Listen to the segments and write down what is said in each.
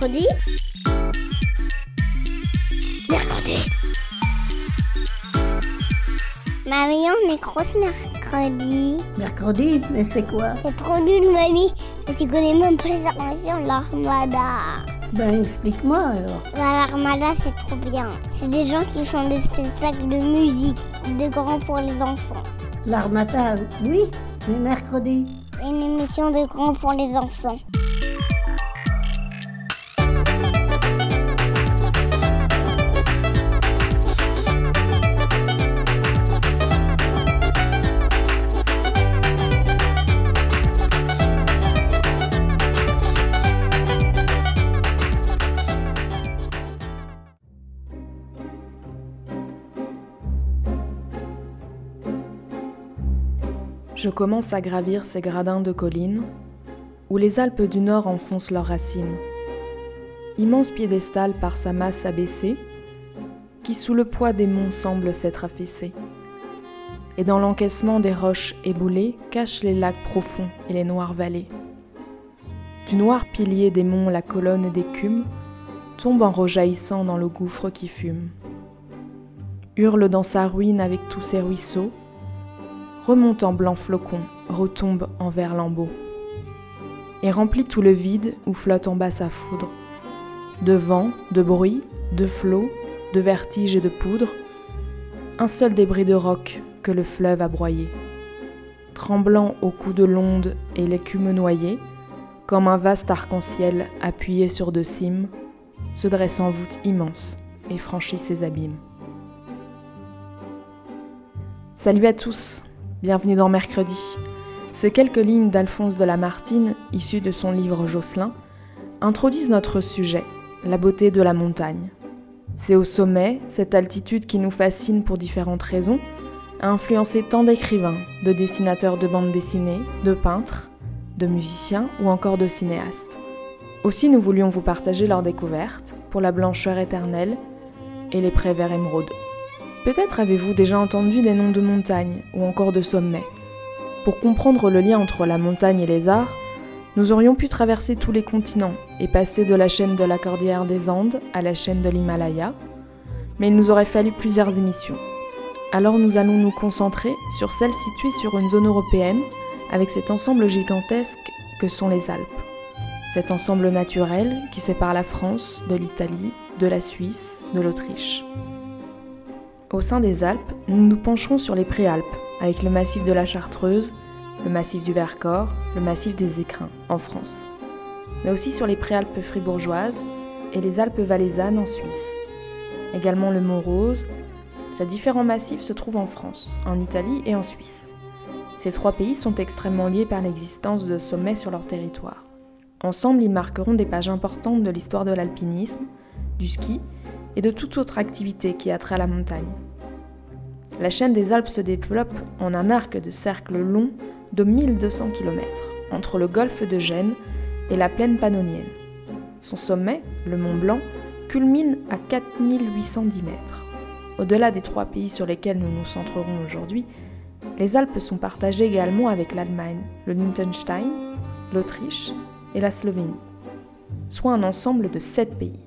Mercredi Mercredi Mamie, on est grosse mercredi. Mercredi Mais c'est quoi? C'est trop nul, mamie. Et tu connais même pas les inventions de l'armada. Ben explique-moi alors. Bah, l'armada, c'est trop bien. C'est des gens qui font des spectacles de musique, de grands pour les enfants. L'armada, oui, mais mercredi. Une émission de grands pour les enfants. Je commence à gravir ces gradins de collines où les Alpes du Nord enfoncent leurs racines. Immense piédestal par sa masse abaissée, qui sous le poids des monts semble s'être affaissé. Et dans l'encaissement des roches éboulées cachent les lacs profonds et les noires vallées. Du noir pilier des monts la colonne d'écume tombe en rejaillissant dans le gouffre qui fume. Hurle dans sa ruine avec tous ses ruisseaux, remonte en blanc flocon, retombe en vert lambeau, et remplit tout le vide où flotte en bas sa foudre. De vent, de bruit, de flot, de vertige et de poudre, un seul débris de roc que le fleuve a broyé. Tremblant au coup de l'onde et l'écume noyée, comme un vaste arc-en-ciel appuyé sur deux cimes, se dresse en voûte immense et franchit ses abîmes. Salut à tous, Bienvenue dans Mercredi. Ces quelques lignes d'Alphonse de Lamartine, issues de son livre Jocelyn, introduisent notre sujet, la beauté de la montagne. C'est au sommet, cette altitude qui nous fascine pour différentes raisons, a influencé tant d'écrivains, de dessinateurs de bandes dessinées, de peintres, de musiciens ou encore de cinéastes. Aussi nous voulions vous partager leur découverte pour la blancheur éternelle et les prés verts émeraudes. Peut-être avez-vous déjà entendu des noms de montagnes ou encore de sommets. Pour comprendre le lien entre la montagne et les arts, nous aurions pu traverser tous les continents et passer de la chaîne de la Cordillère des Andes à la chaîne de l'Himalaya, mais il nous aurait fallu plusieurs émissions. Alors nous allons nous concentrer sur celle située sur une zone européenne avec cet ensemble gigantesque que sont les Alpes. Cet ensemble naturel qui sépare la France de l'Italie, de la Suisse, de l'Autriche. Au sein des Alpes, nous nous pencherons sur les préalpes, avec le massif de la Chartreuse, le massif du Vercors, le massif des Écrins, en France. Mais aussi sur les préalpes fribourgeoises et les Alpes valaisannes en Suisse. Également le Mont Rose. Ces différents massifs se trouvent en France, en Italie et en Suisse. Ces trois pays sont extrêmement liés par l'existence de sommets sur leur territoire. Ensemble, ils marqueront des pages importantes de l'histoire de l'alpinisme, du ski et de toute autre activité qui a trait la montagne. La chaîne des Alpes se développe en un arc de cercle long de 1200 km entre le golfe de Gênes et la plaine pannonienne. Son sommet, le Mont Blanc, culmine à 4810 mètres. Au-delà des trois pays sur lesquels nous nous centrerons aujourd'hui, les Alpes sont partagées également avec l'Allemagne, le Liechtenstein, l'Autriche et la Slovénie, soit un ensemble de sept pays.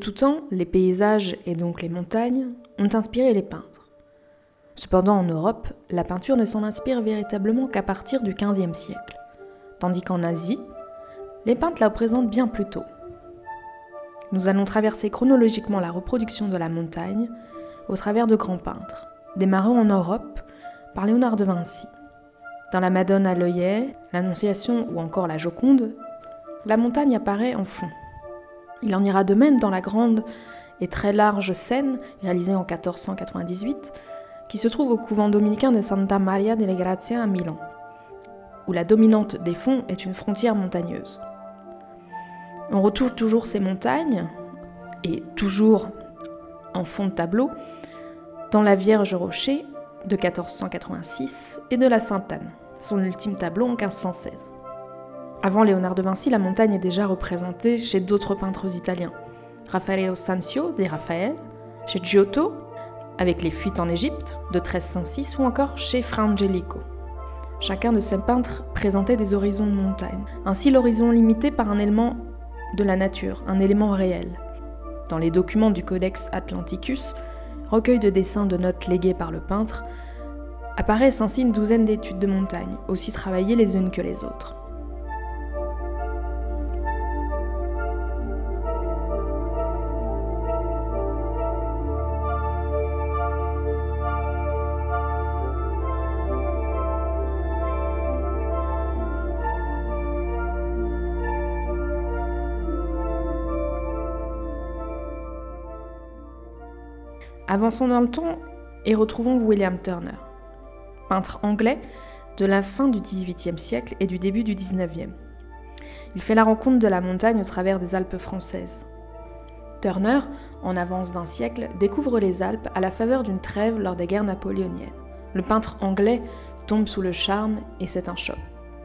Tout temps, les paysages et donc les montagnes ont inspiré les peintres. Cependant, en Europe, la peinture ne s'en inspire véritablement qu'à partir du XVe siècle, tandis qu'en Asie, les peintres la représentent bien plus tôt. Nous allons traverser chronologiquement la reproduction de la montagne au travers de grands peintres, démarrant en Europe par Léonard de Vinci. Dans la Madone à l'œillet, l'Annonciation ou encore la Joconde, la montagne apparaît en fond. Il en ira de même dans la grande et très large scène réalisée en 1498 qui se trouve au couvent dominicain de Santa Maria delle Grazie à Milan, où la dominante des fonds est une frontière montagneuse. On retrouve toujours ces montagnes, et toujours en fond de tableau, dans la Vierge Rocher de 1486 et de la Sainte-Anne, son ultime tableau en 1516. Avant Léonard de Vinci, la montagne est déjà représentée chez d'autres peintres italiens. Raffaello Sanzio di Raphaël, chez Giotto avec les fuites en Égypte de 1306 ou encore chez Fra Angelico. Chacun de ces peintres présentait des horizons de montagne. Ainsi l'horizon limité par un élément de la nature, un élément réel. Dans les documents du Codex Atlanticus, recueil de dessins de notes léguées par le peintre, apparaissent ainsi une douzaine d'études de montagne, aussi travaillées les unes que les autres. Avançons dans le temps et retrouvons William Turner, peintre anglais de la fin du XVIIIe siècle et du début du XIXe. Il fait la rencontre de la montagne au travers des Alpes françaises. Turner, en avance d'un siècle, découvre les Alpes à la faveur d'une trêve lors des guerres napoléoniennes. Le peintre anglais tombe sous le charme et c'est un choc.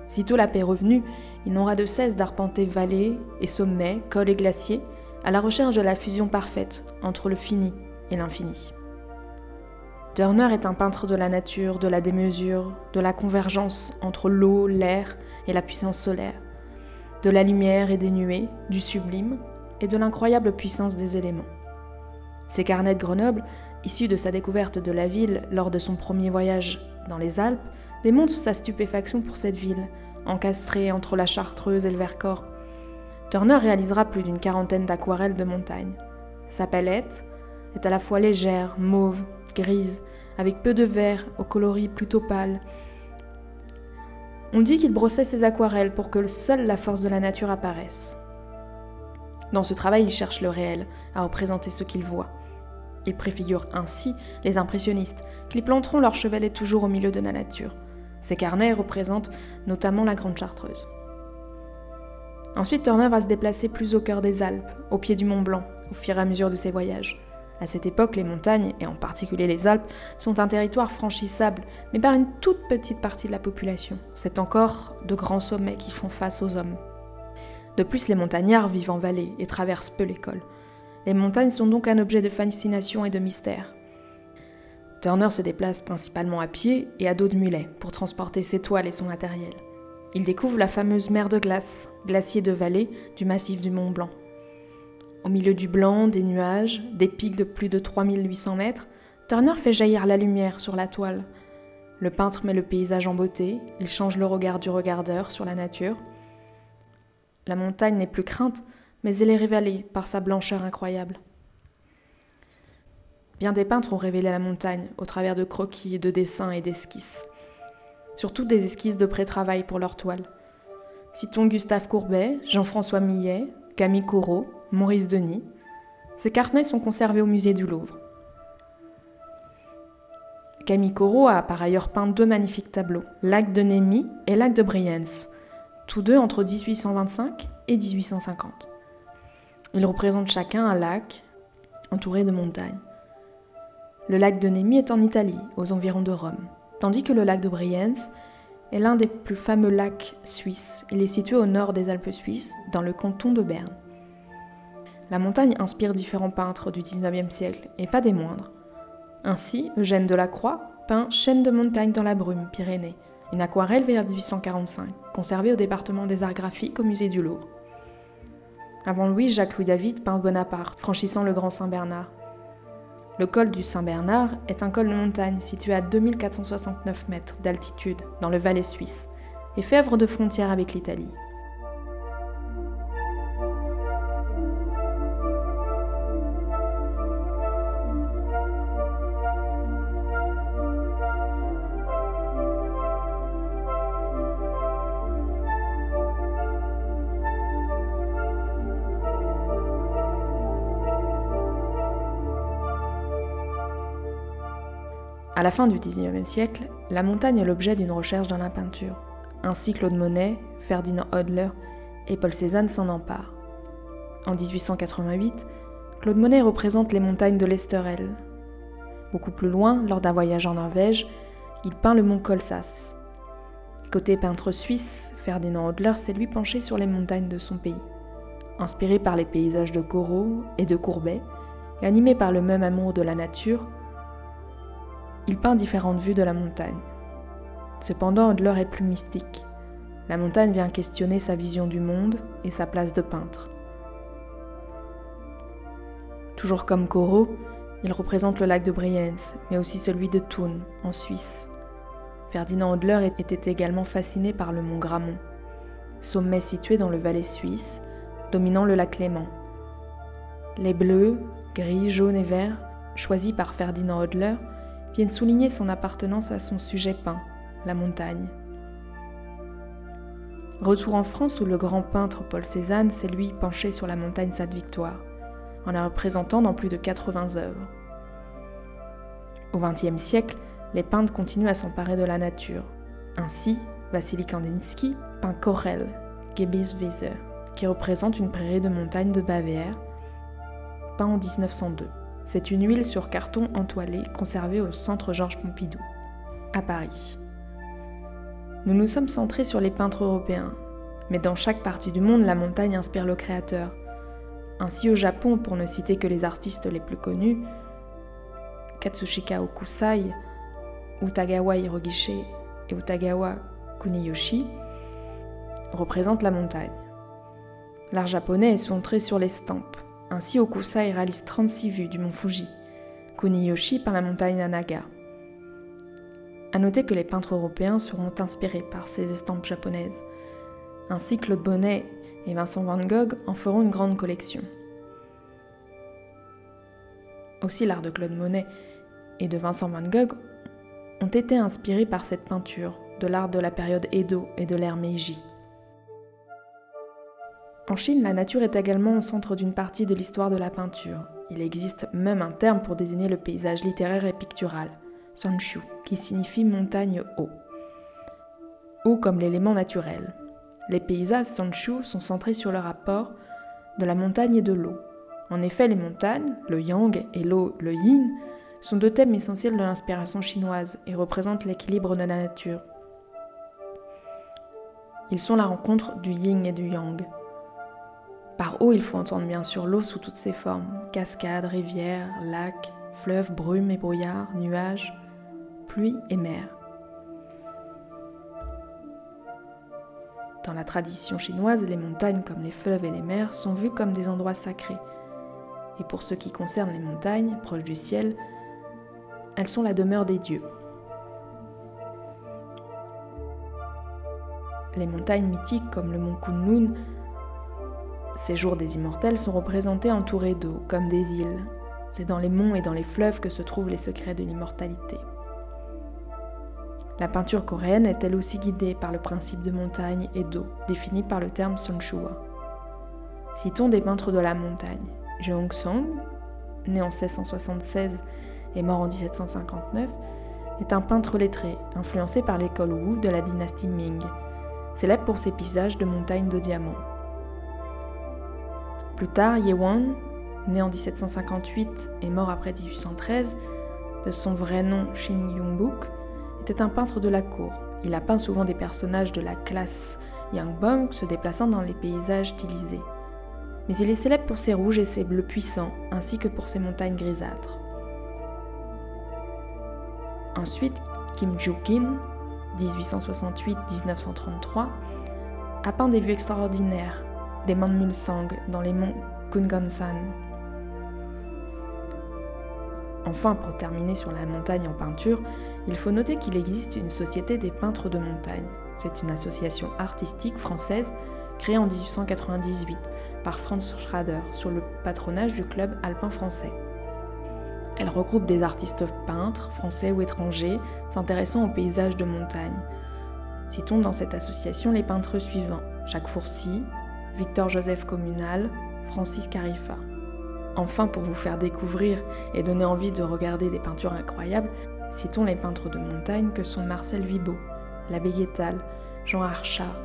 Sitôt la paix revenue, il n'aura de cesse d'arpenter vallées et sommets, cols et glaciers, à la recherche de la fusion parfaite entre le fini et l'infini. Turner est un peintre de la nature, de la démesure, de la convergence entre l'eau, l'air et la puissance solaire, de la lumière et des nuées, du sublime et de l'incroyable puissance des éléments. Ses carnets de Grenoble, issus de sa découverte de la ville lors de son premier voyage dans les Alpes, démontrent sa stupéfaction pour cette ville, encastrée entre la Chartreuse et le Vercors. Turner réalisera plus d'une quarantaine d'aquarelles de montagne. Sa palette, est à la fois légère, mauve, grise, avec peu de vert, au coloris plutôt pâle. On dit qu'il brossait ses aquarelles pour que seule la force de la nature apparaisse. Dans ce travail, il cherche le réel, à représenter ce qu'il voit. Il préfigure ainsi les impressionnistes, qui planteront leur chevalet toujours au milieu de la nature. Ces carnets représentent notamment la Grande Chartreuse. Ensuite, Turner va se déplacer plus au cœur des Alpes, au pied du Mont Blanc, au fur et à mesure de ses voyages. À cette époque, les montagnes, et en particulier les Alpes, sont un territoire franchissable, mais par une toute petite partie de la population. C'est encore de grands sommets qui font face aux hommes. De plus, les montagnards vivent en vallée et traversent peu l'école. Les montagnes sont donc un objet de fascination et de mystère. Turner se déplace principalement à pied et à dos de mulet pour transporter ses toiles et son matériel. Il découvre la fameuse mer de glace, glacier de vallée du massif du Mont Blanc. Au milieu du blanc, des nuages, des pics de plus de 3800 mètres, Turner fait jaillir la lumière sur la toile. Le peintre met le paysage en beauté, il change le regard du regardeur sur la nature. La montagne n'est plus crainte, mais elle est révélée par sa blancheur incroyable. Bien des peintres ont révélé la montagne au travers de croquis, de dessins et d'esquisses. Surtout des esquisses de pré-travail pour leur toile. Citons Gustave Courbet, Jean-François Millet, Camille Corot, Maurice Denis. Ces carnets sont conservés au musée du Louvre. Camille Corot a par ailleurs peint deux magnifiques tableaux, Lac de Némy et Lac de Brienz, tous deux entre 1825 et 1850. Ils représentent chacun un lac entouré de montagnes. Le lac de Némy est en Italie, aux environs de Rome, tandis que le lac de Brienz est l'un des plus fameux lacs suisses. Il est situé au nord des Alpes suisses, dans le canton de Berne. La montagne inspire différents peintres du XIXe siècle, et pas des moindres. Ainsi, Eugène Delacroix peint Chaîne de montagne dans la brume, Pyrénées, une aquarelle vers 1845, conservée au département des arts graphiques au musée du Louvre. Avant lui, Jacques-Louis David peint Bonaparte, franchissant le Grand Saint-Bernard. Le col du Saint-Bernard est un col de montagne situé à 2469 mètres d'altitude dans le Valais suisse et fait œuvre de frontière avec l'Italie. À la fin du XIXe siècle, la montagne est l'objet d'une recherche dans la peinture. Ainsi Claude Monet, Ferdinand Hodler et Paul Cézanne s'en emparent. En 1888, Claude Monet représente les montagnes de l'Esterel. Beaucoup plus loin, lors d'un voyage en Norvège, il peint le mont Kolsas. Côté peintre suisse, Ferdinand Hodler s'est lui penché sur les montagnes de son pays. Inspiré par les paysages de Corot et de Courbet, et animé par le même amour de la nature, il peint différentes vues de la montagne. Cependant, Hodler est plus mystique. La montagne vient questionner sa vision du monde et sa place de peintre. Toujours comme Corot, il représente le lac de Brienz, mais aussi celui de Thun, en Suisse. Ferdinand Hodler était également fasciné par le mont Grammont, sommet situé dans le Valais suisse, dominant le lac Léman. Les bleus, gris, jaunes et verts, choisis par Ferdinand Hodler, viennent souligner son appartenance à son sujet peint, la montagne. Retour en France où le grand peintre Paul Cézanne s'est lui penché sur la montagne Sainte-Victoire, en la représentant dans plus de 80 œuvres. Au XXe siècle, les peintres continuent à s'emparer de la nature. Ainsi, Vassili Kandinsky peint Corel, Gebisweiser, qui représente une prairie de montagne de Bavière, peint en 1902. C'est une huile sur carton entoilé conservée au centre Georges Pompidou, à Paris. Nous nous sommes centrés sur les peintres européens, mais dans chaque partie du monde, la montagne inspire le créateur. Ainsi au Japon, pour ne citer que les artistes les plus connus, Katsushika Okusai, Utagawa Hirogishi et Utagawa Kuniyoshi représentent la montagne. L'art japonais est centré sur l'estampe. Ainsi, Okusai réalise 36 vues du mont Fuji. Kuniyoshi peint la montagne Nanaga. A noter que les peintres européens seront inspirés par ces estampes japonaises. Ainsi, Claude Bonnet et Vincent Van Gogh en feront une grande collection. Aussi, l'art de Claude Monet et de Vincent Van Gogh ont été inspirés par cette peinture, de l'art de la période Edo et de l'ère Meiji. En Chine, la nature est également au centre d'une partie de l'histoire de la peinture. Il existe même un terme pour désigner le paysage littéraire et pictural, Sanshu, qui signifie montagne haut. Haut comme l'élément naturel. Les paysages Sanshu sont centrés sur le rapport de la montagne et de l'eau. En effet, les montagnes, le yang et l'eau, le yin, sont deux thèmes essentiels de l'inspiration chinoise et représentent l'équilibre de la nature. Ils sont la rencontre du yin et du yang. Par eau, il faut entendre bien sûr l'eau sous toutes ses formes cascades, rivières, lacs, fleuves, brumes et brouillards, nuages, pluie et mer. Dans la tradition chinoise, les montagnes comme les fleuves et les mers sont vues comme des endroits sacrés. Et pour ce qui concerne les montagnes, proches du ciel, elles sont la demeure des dieux. Les montagnes mythiques comme le mont Kunlun ces jours des immortels sont représentés entourés d'eau, comme des îles. C'est dans les monts et dans les fleuves que se trouvent les secrets de l'immortalité. La peinture coréenne est elle aussi guidée par le principe de montagne et d'eau, défini par le terme Sonchua. Citons des peintres de la montagne. Jeong Song, né en 1676 et mort en 1759, est un peintre lettré, influencé par l'école Wu de la dynastie Ming, célèbre pour ses paysages de montagnes de diamants. Plus tard, Ye Wan, né en 1758 et mort après 1813, de son vrai nom Shin Yung-buk, était un peintre de la cour. Il a peint souvent des personnages de la classe Yangbong se déplaçant dans les paysages stylisés. Mais il est célèbre pour ses rouges et ses bleus puissants, ainsi que pour ses montagnes grisâtres. Ensuite, Kim Joo-kin, 1868-1933, a peint des vues extraordinaires, des Manmulsang dans les monts Kungansan. Enfin, pour terminer sur la montagne en peinture, il faut noter qu'il existe une société des peintres de montagne. C'est une association artistique française créée en 1898 par Franz Schrader sur le patronage du club alpin français. Elle regroupe des artistes peintres, français ou étrangers, s'intéressant aux paysages de montagne. Citons dans cette association les peintres suivants Jacques Fourcy, Victor-Joseph Communal, Francis Carifa. Enfin, pour vous faire découvrir et donner envie de regarder des peintures incroyables, citons les peintres de montagne que sont Marcel Vibo, l'abbé Guétal, Jean Archard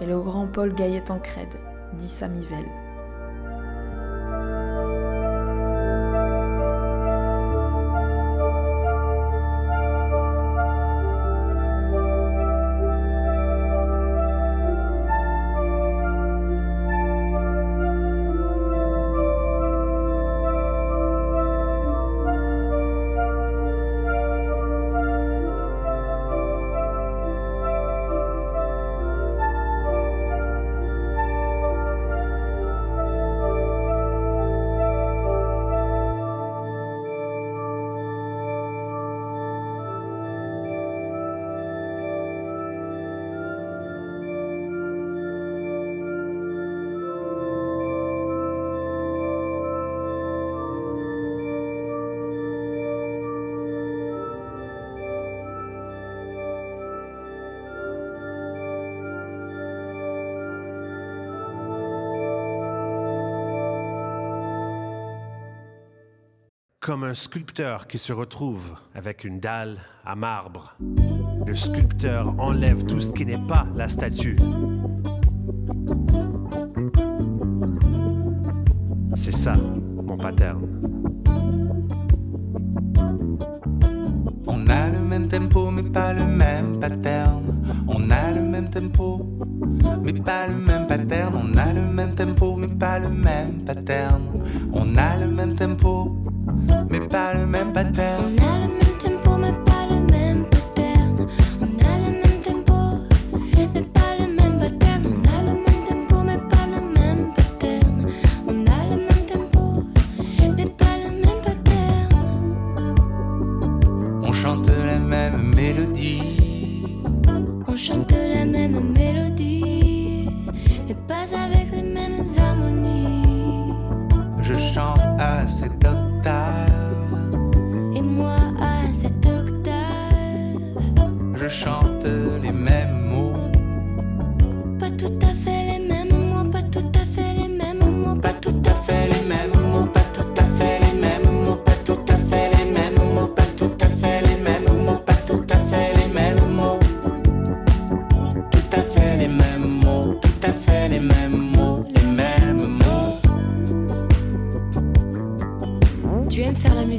et le grand Paul Gaillet-Tancred, dit Samivelle. Comme un sculpteur qui se retrouve avec une dalle à marbre. Le sculpteur enlève tout ce qui n'est pas la statue. C'est ça, mon pattern.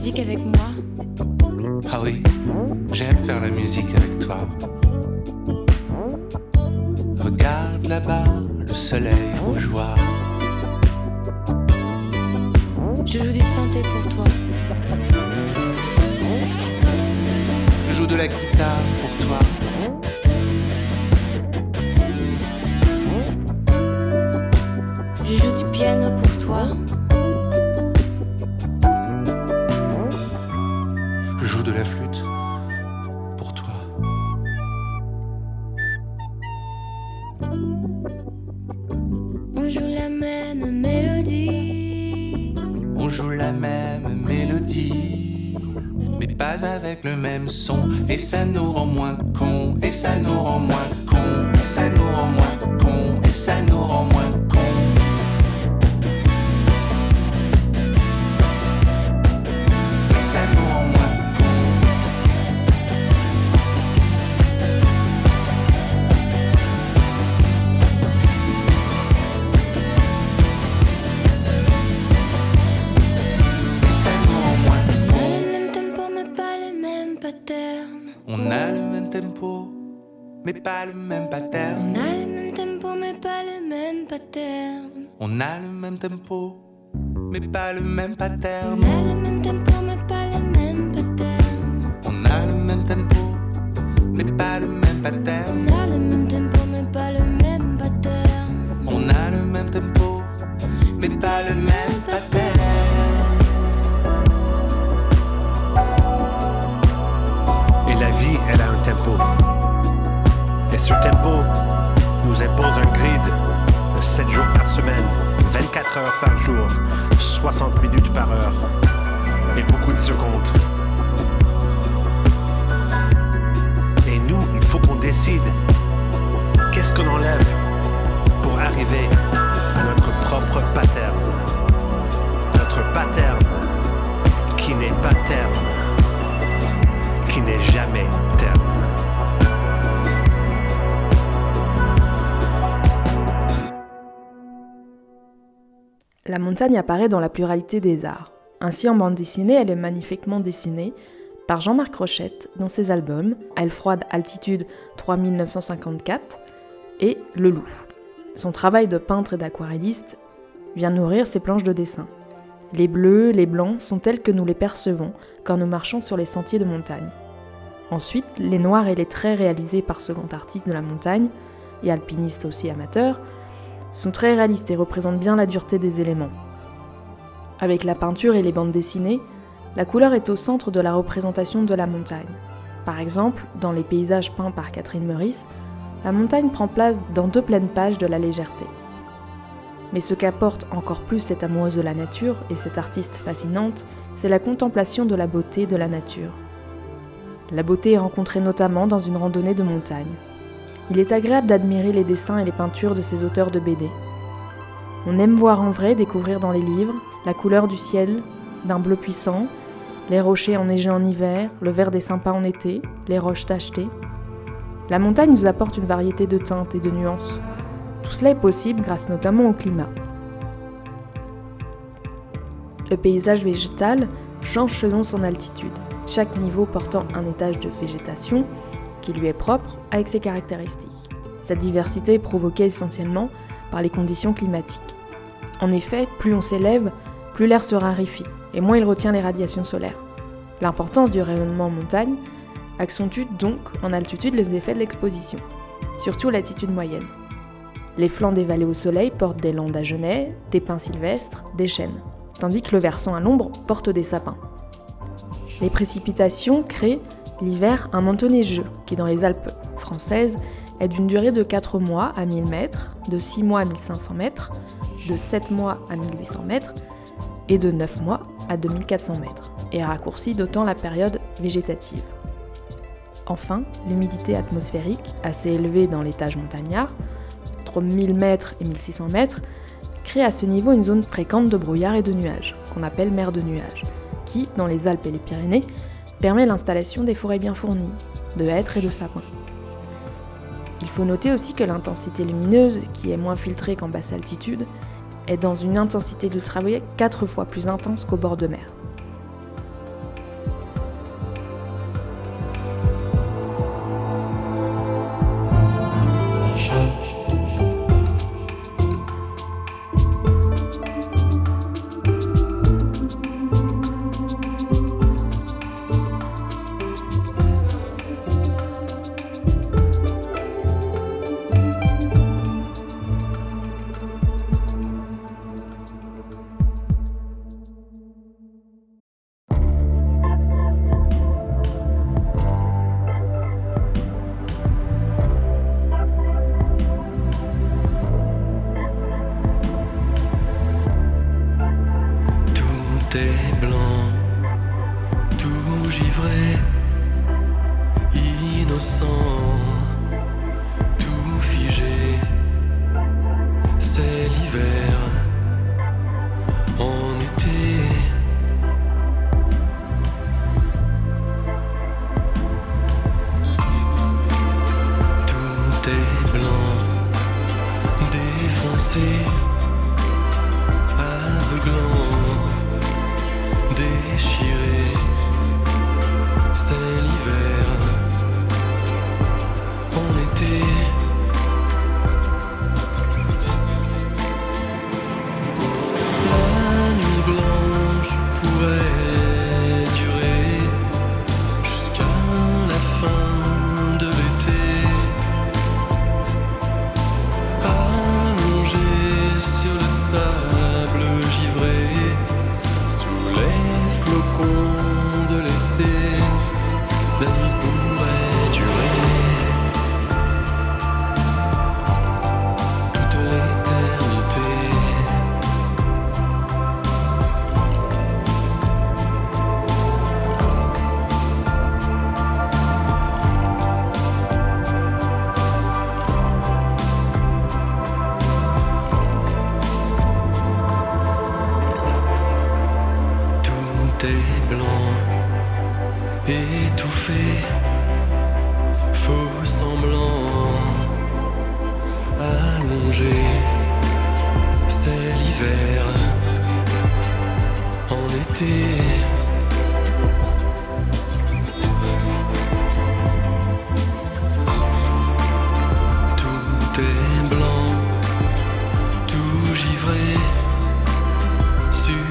Musique avec moi Ah oui, j'aime faire la musique avec toi. Regarde là-bas, le soleil rougeoir. Je joue du synthé pour toi. Je joue de la guitare pour toi. Joue la même mélodie, mais pas avec le même son. Et ça nous rend moins con, et ça nous rend moins con, et ça nous rend moins con, et ça nous rend moins. Mais pas le même pattern. Montagne apparaît dans la pluralité des arts. Ainsi, en bande dessinée, elle est magnifiquement dessinée par Jean-Marc Rochette dans ses albums Aile froide, altitude 3954 et Le loup. Son travail de peintre et d'aquarelliste vient nourrir ses planches de dessin. Les bleus, les blancs sont tels que nous les percevons quand nous marchons sur les sentiers de montagne. Ensuite, les noirs et les traits réalisés par ce grand artiste de la montagne, et alpiniste aussi amateur, sont très réalistes et représentent bien la dureté des éléments. Avec la peinture et les bandes dessinées, la couleur est au centre de la représentation de la montagne. Par exemple, dans les paysages peints par Catherine Meurice, la montagne prend place dans deux pleines pages de la légèreté. Mais ce qu'apporte encore plus cette amoureuse de la nature et cette artiste fascinante, c'est la contemplation de la beauté de la nature. La beauté est rencontrée notamment dans une randonnée de montagne. Il est agréable d'admirer les dessins et les peintures de ces auteurs de BD. On aime voir en vrai, découvrir dans les livres, la couleur du ciel, d'un bleu puissant, les rochers enneigés en hiver, le vert des sympas en été, les roches tachetées. La montagne nous apporte une variété de teintes et de nuances. Tout cela est possible grâce notamment au climat. Le paysage végétal change selon son altitude, chaque niveau portant un étage de végétation qui lui est propre avec ses caractéristiques. Cette diversité est provoquée essentiellement par les conditions climatiques. En effet, plus on s'élève, plus l'air se raréfie et moins il retient les radiations solaires. L'importance du rayonnement en montagne accentue donc en altitude les effets de l'exposition, surtout l'altitude moyenne. Les flancs des vallées au soleil portent des landes à genêts, des pins sylvestres, des chênes, tandis que le versant à l'ombre porte des sapins. Les précipitations créent l'hiver un manteau neigeux qui, dans les Alpes françaises, est d'une durée de 4 mois à 1000 mètres, de 6 mois à 1500 mètres, de 7 mois à 1800 mètres et de 9 mois à 2400 mètres, et raccourcit d'autant la période végétative. Enfin, l'humidité atmosphérique, assez élevée dans l'étage montagnard, entre 1000 mètres et 1600 mètres, crée à ce niveau une zone fréquente de brouillard et de nuages, qu'on appelle mer de nuages, qui, dans les Alpes et les Pyrénées, permet l'installation des forêts bien fournies, de hêtres et de sapins. Il faut noter aussi que l'intensité lumineuse, qui est moins filtrée qu'en basse altitude, est dans une intensité d'ultraviolet 4 fois plus intense qu'au bord de mer.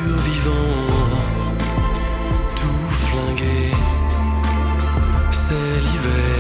Survivant, tout flingué. C'est l'hiver